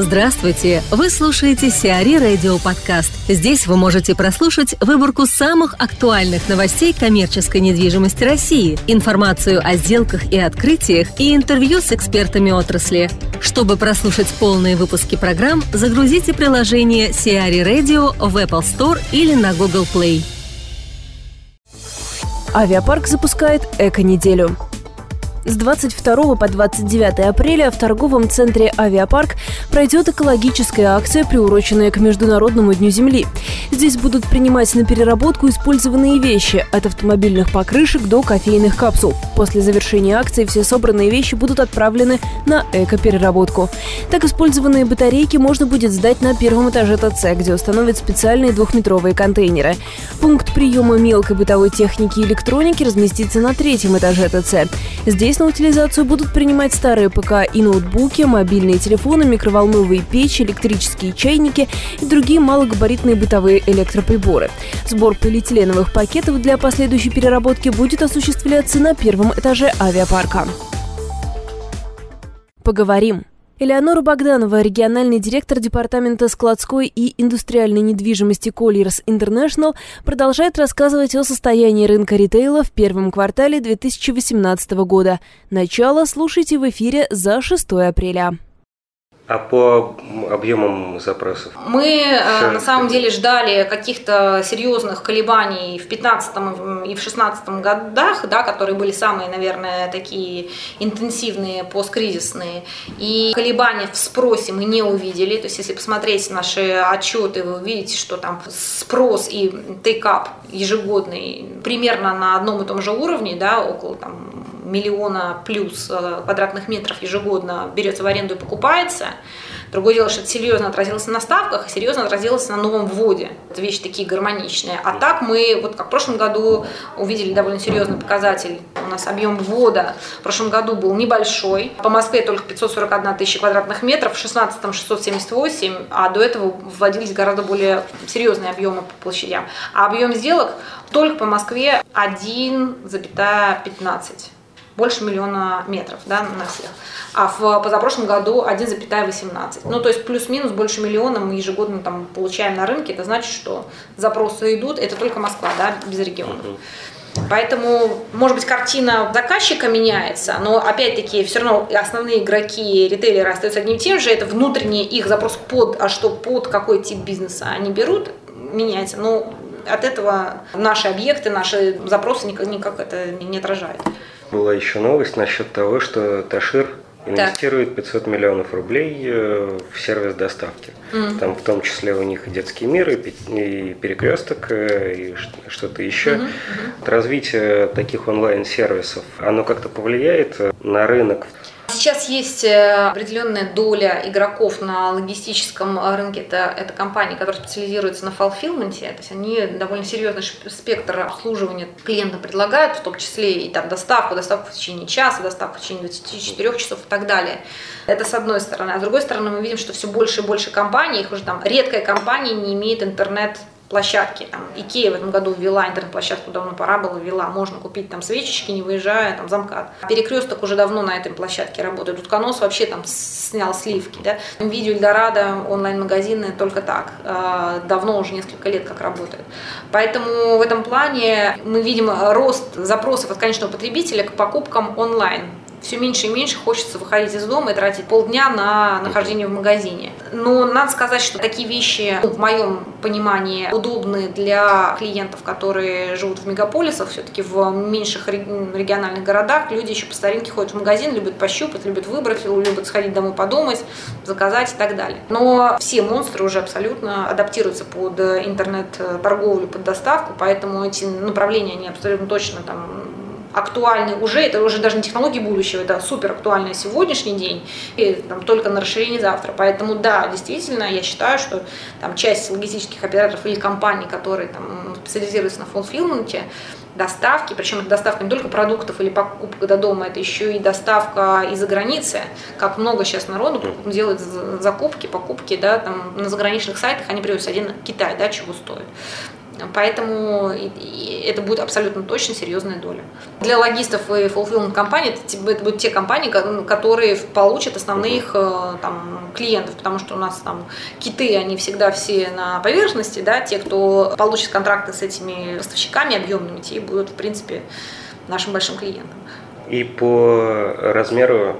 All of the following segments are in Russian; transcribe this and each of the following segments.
Здравствуйте! Вы слушаете Сиари Радио Подкаст. Здесь вы можете прослушать выборку самых актуальных новостей коммерческой недвижимости России, информацию о сделках и открытиях и интервью с экспертами отрасли. Чтобы прослушать полные выпуски программ, загрузите приложение Сиари Radio в Apple Store или на Google Play. Авиапарк запускает эко-неделю. С 22 по 29 апреля в торговом центре «Авиапарк» пройдет экологическая акция, приуроченная к Международному дню Земли. Здесь будут принимать на переработку использованные вещи – от автомобильных покрышек до кофейных капсул. После завершения акции все собранные вещи будут отправлены на эко-переработку. Так использованные батарейки можно будет сдать на первом этаже ТЦ, где установят специальные двухметровые контейнеры. Пункт приема мелкой бытовой техники и электроники разместится на третьем этаже ТЦ. Здесь Здесь на утилизацию будут принимать старые ПК и ноутбуки, мобильные телефоны, микроволновые печи, электрические чайники и другие малогабаритные бытовые электроприборы. Сбор полиэтиленовых пакетов для последующей переработки будет осуществляться на первом этаже авиапарка. Поговорим. Элеонора Богданова, региональный директор Департамента складской и индустриальной недвижимости Colliers International, продолжает рассказывать о состоянии рынка ритейла в первом квартале 2018 года. Начало слушайте в эфире за 6 апреля. А по объемам запросов? Мы Все. Э, на самом деле ждали каких-то серьезных колебаний в 2015 и в 2016 годах, да, которые были самые, наверное, такие интенсивные, посткризисные. И колебания в спросе мы не увидели. То есть, если посмотреть наши отчеты, вы увидите, что там спрос и тейкап ежегодный примерно на одном и том же уровне, да, около там, миллиона плюс э, квадратных метров ежегодно берется в аренду и покупается. Другое дело, что это серьезно отразилось на ставках, и серьезно отразилось на новом вводе. Это вещи такие гармоничные. А так мы, вот как в прошлом году, увидели довольно серьезный показатель. У нас объем ввода в прошлом году был небольшой. По Москве только 541 тысяча квадратных метров, в 16 678, а до этого вводились гораздо более серьезные объемы по площадям. А объем сделок только по Москве 1,15 больше миллиона метров да, на всех. А в позапрошлом году 1,18. Ну, то есть плюс-минус больше миллиона мы ежегодно там получаем на рынке. Это значит, что запросы идут. Это только Москва, да, без регионов. Поэтому, может быть, картина заказчика меняется, но опять-таки все равно основные игроки, ритейлеры остаются одним и тем же. Это внутренний их запрос под, а что под какой тип бизнеса они берут, меняется. Но от этого наши объекты, наши запросы никак, никак это не отражают. Была еще новость насчет того, что Ташир инвестирует 500 миллионов рублей э, в сервис доставки. Mm. Там в том числе у них и детский мир, и перекресток, э, и что-то еще. Mm-hmm. Mm-hmm. Развитие таких онлайн-сервисов, оно как-то повлияет на рынок Сейчас есть э, определенная доля игроков на логистическом рынке. Это, это компании, которые специализируются на фалфилменте. То есть они довольно серьезный спектр обслуживания клиентам предлагают, в том числе и там доставку, доставку в течение часа, доставку в течение 24 часов и так далее. Это с одной стороны. А с другой стороны мы видим, что все больше и больше компаний, их уже там редкая компания не имеет интернет площадки. Там, Икея в этом году ввела интернет-площадку, давно пора было, ввела. Можно купить там свечечки, не выезжая, там замкат. Перекресток уже давно на этой площадке работает. Утконос вообще там снял сливки. Да? Видео Эльдорадо, онлайн-магазины только так. А, давно уже несколько лет как работают. Поэтому в этом плане мы видим рост запросов от конечного потребителя к покупкам онлайн все меньше и меньше хочется выходить из дома и тратить полдня на нахождение в магазине. Но надо сказать, что такие вещи, ну, в моем понимании, удобны для клиентов, которые живут в мегаполисах, все-таки в меньших региональных городах люди еще по старинке ходят в магазин, любят пощупать, любят выбрать, любят сходить домой подумать, заказать и так далее. Но все монстры уже абсолютно адаптируются под интернет-торговлю, под доставку, поэтому эти направления, они абсолютно точно там актуальны уже, это уже даже не технологии будущего, это супер актуальный сегодняшний день, и там, только на расширение завтра. Поэтому да, действительно, я считаю, что там часть логистических операторов или компаний, которые там специализируются на фулфилменте, доставки, причем это доставка не только продуктов или покупка до дома, это еще и доставка из-за границы, как много сейчас народу делает закупки, покупки, да, там на заграничных сайтах они привозят один Китай, да, чего стоит. Поэтому это будет абсолютно точно серьезная доля. Для логистов и fulfillment компаний это будут те компании, которые получат основных э, там, клиентов, потому что у нас там киты, они всегда все на поверхности, да, те, кто получит контракты с этими поставщиками объемными, те будут, в принципе, нашим большим клиентом. И по размеру,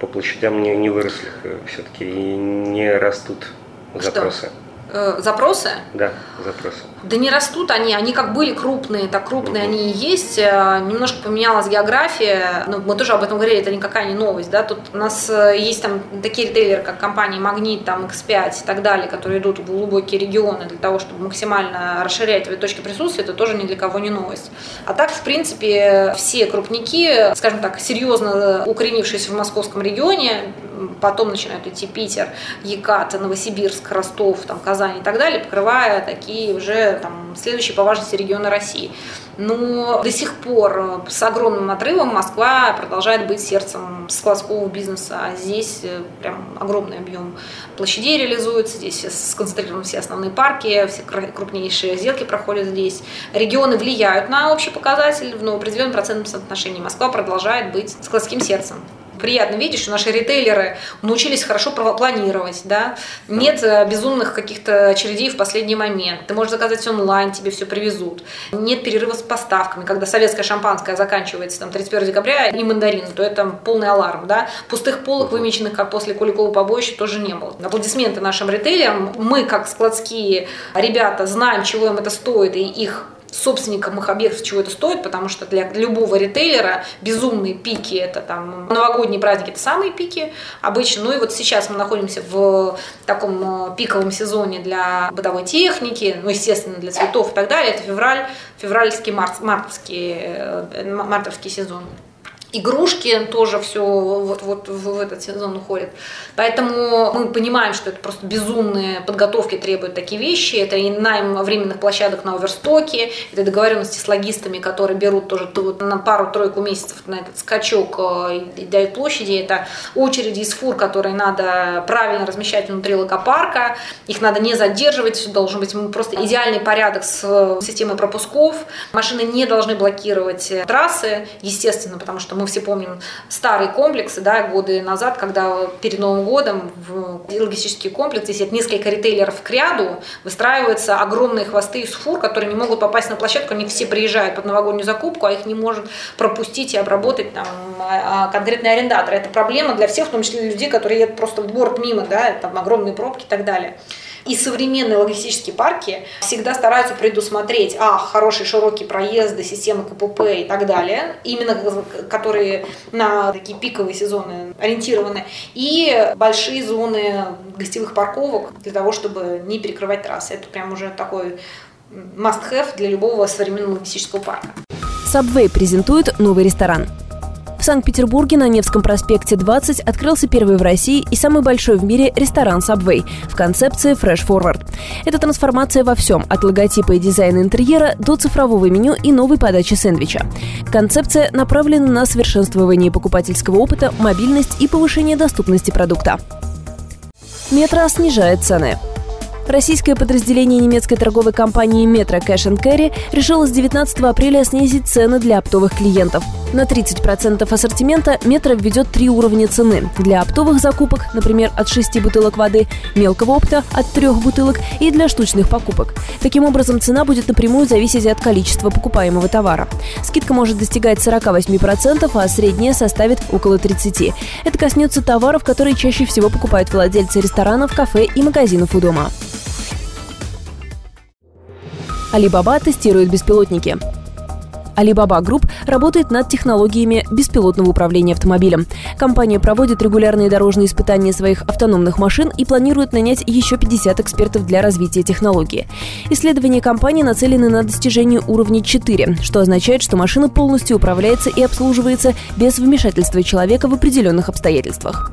по площадям не, не выросли все-таки и не растут запросы. Что? Э, запросы? Да, запросы. Да не растут они, они как были крупные, так крупные угу. они и есть. Э, немножко поменялась география, но мы тоже об этом говорили, это никакая не новость, да, тут у нас э, есть там такие ритейлеры, как компании Магнит, там X5 и так далее, которые идут в глубокие регионы для того, чтобы максимально расширять свои точки присутствия, это тоже ни для кого не новость. А так, в принципе, все крупники, скажем так, серьезно укоренившиеся в московском регионе, потом начинают идти Питер, Екат, Новосибирск, Ростов, там, Казань и так далее, покрывая такие уже там, следующие по важности регионы России. Но до сих пор с огромным отрывом Москва продолжает быть сердцем складского бизнеса, а здесь э, прям огромный объем площадей реализуется, здесь сконцентрированы все основные парки, все крупнейшие сделки проходят здесь. Регионы влияют на общий показатель, но в определенном процентном соотношении Москва продолжает быть складским сердцем приятно видеть, что наши ритейлеры научились хорошо планировать, да, нет э, безумных каких-то очередей в последний момент, ты можешь заказать онлайн, тебе все привезут, нет перерыва с поставками, когда советское шампанское заканчивается там 31 декабря и мандарины, то это полный аларм, да, пустых полок, вымеченных как после Куликова побоища, тоже не было. Аплодисменты нашим ритейлерам, мы как складские ребята знаем, чего им это стоит, и их собственникам их объектов, чего это стоит, потому что для любого ритейлера безумные пики, это там новогодние праздники, это самые пики обычно. Ну и вот сейчас мы находимся в таком э, пиковом сезоне для бытовой техники, ну, естественно, для цветов и так далее. Это февраль, февральский, март, мартовский, э, мартовский сезон игрушки тоже все вот, вот в этот сезон уходит. Поэтому мы понимаем, что это просто безумные подготовки требуют такие вещи. Это и найм временных площадок на оверстоке, это договоренности с логистами, которые берут тоже на пару-тройку месяцев на этот скачок э, и дают площади. Это очереди из фур, которые надо правильно размещать внутри локопарка. Их надо не задерживать, должен быть просто идеальный порядок с э, системой пропусков. Машины не должны блокировать трассы, естественно, потому что мы мы все помним старые комплексы, да, годы назад, когда перед Новым годом в логистический комплекс, здесь несколько ритейлеров к ряду, выстраиваются огромные хвосты из фур, которые не могут попасть на площадку, они все приезжают под новогоднюю закупку, а их не может пропустить и обработать там, а, а, конкретный арендатор. Это проблема для всех, в том числе людей, которые едут просто в город мимо, да, там огромные пробки и так далее. И современные логистические парки всегда стараются предусмотреть, а, хорошие широкие проезды, системы КПП и так далее, именно которые на такие пиковые сезоны ориентированы, и большие зоны гостевых парковок для того, чтобы не перекрывать трассы. Это прям уже такой must-have для любого современного логистического парка. Subway презентует новый ресторан. В Санкт-Петербурге на Невском проспекте 20 открылся первый в России и самый большой в мире ресторан Subway в концепции Fresh Forward. Это трансформация во всем, от логотипа и дизайна интерьера до цифрового меню и новой подачи сэндвича. Концепция направлена на совершенствование покупательского опыта, мобильность и повышение доступности продукта. Метро снижает цены. Российское подразделение немецкой торговой компании Metro Cash Carry решило с 19 апреля снизить цены для оптовых клиентов. На 30% ассортимента Метро введет три уровня цены. Для оптовых закупок, например, от 6 бутылок воды, мелкого опта от 3 бутылок и для штучных покупок. Таким образом, цена будет напрямую зависеть от количества покупаемого товара. Скидка может достигать 48%, а средняя составит около 30%. Это коснется товаров, которые чаще всего покупают владельцы ресторанов, кафе и магазинов у дома. Alibaba тестирует беспилотники. Alibaba Group работает над технологиями беспилотного управления автомобилем. Компания проводит регулярные дорожные испытания своих автономных машин и планирует нанять еще 50 экспертов для развития технологии. Исследования компании нацелены на достижение уровня 4, что означает, что машина полностью управляется и обслуживается без вмешательства человека в определенных обстоятельствах.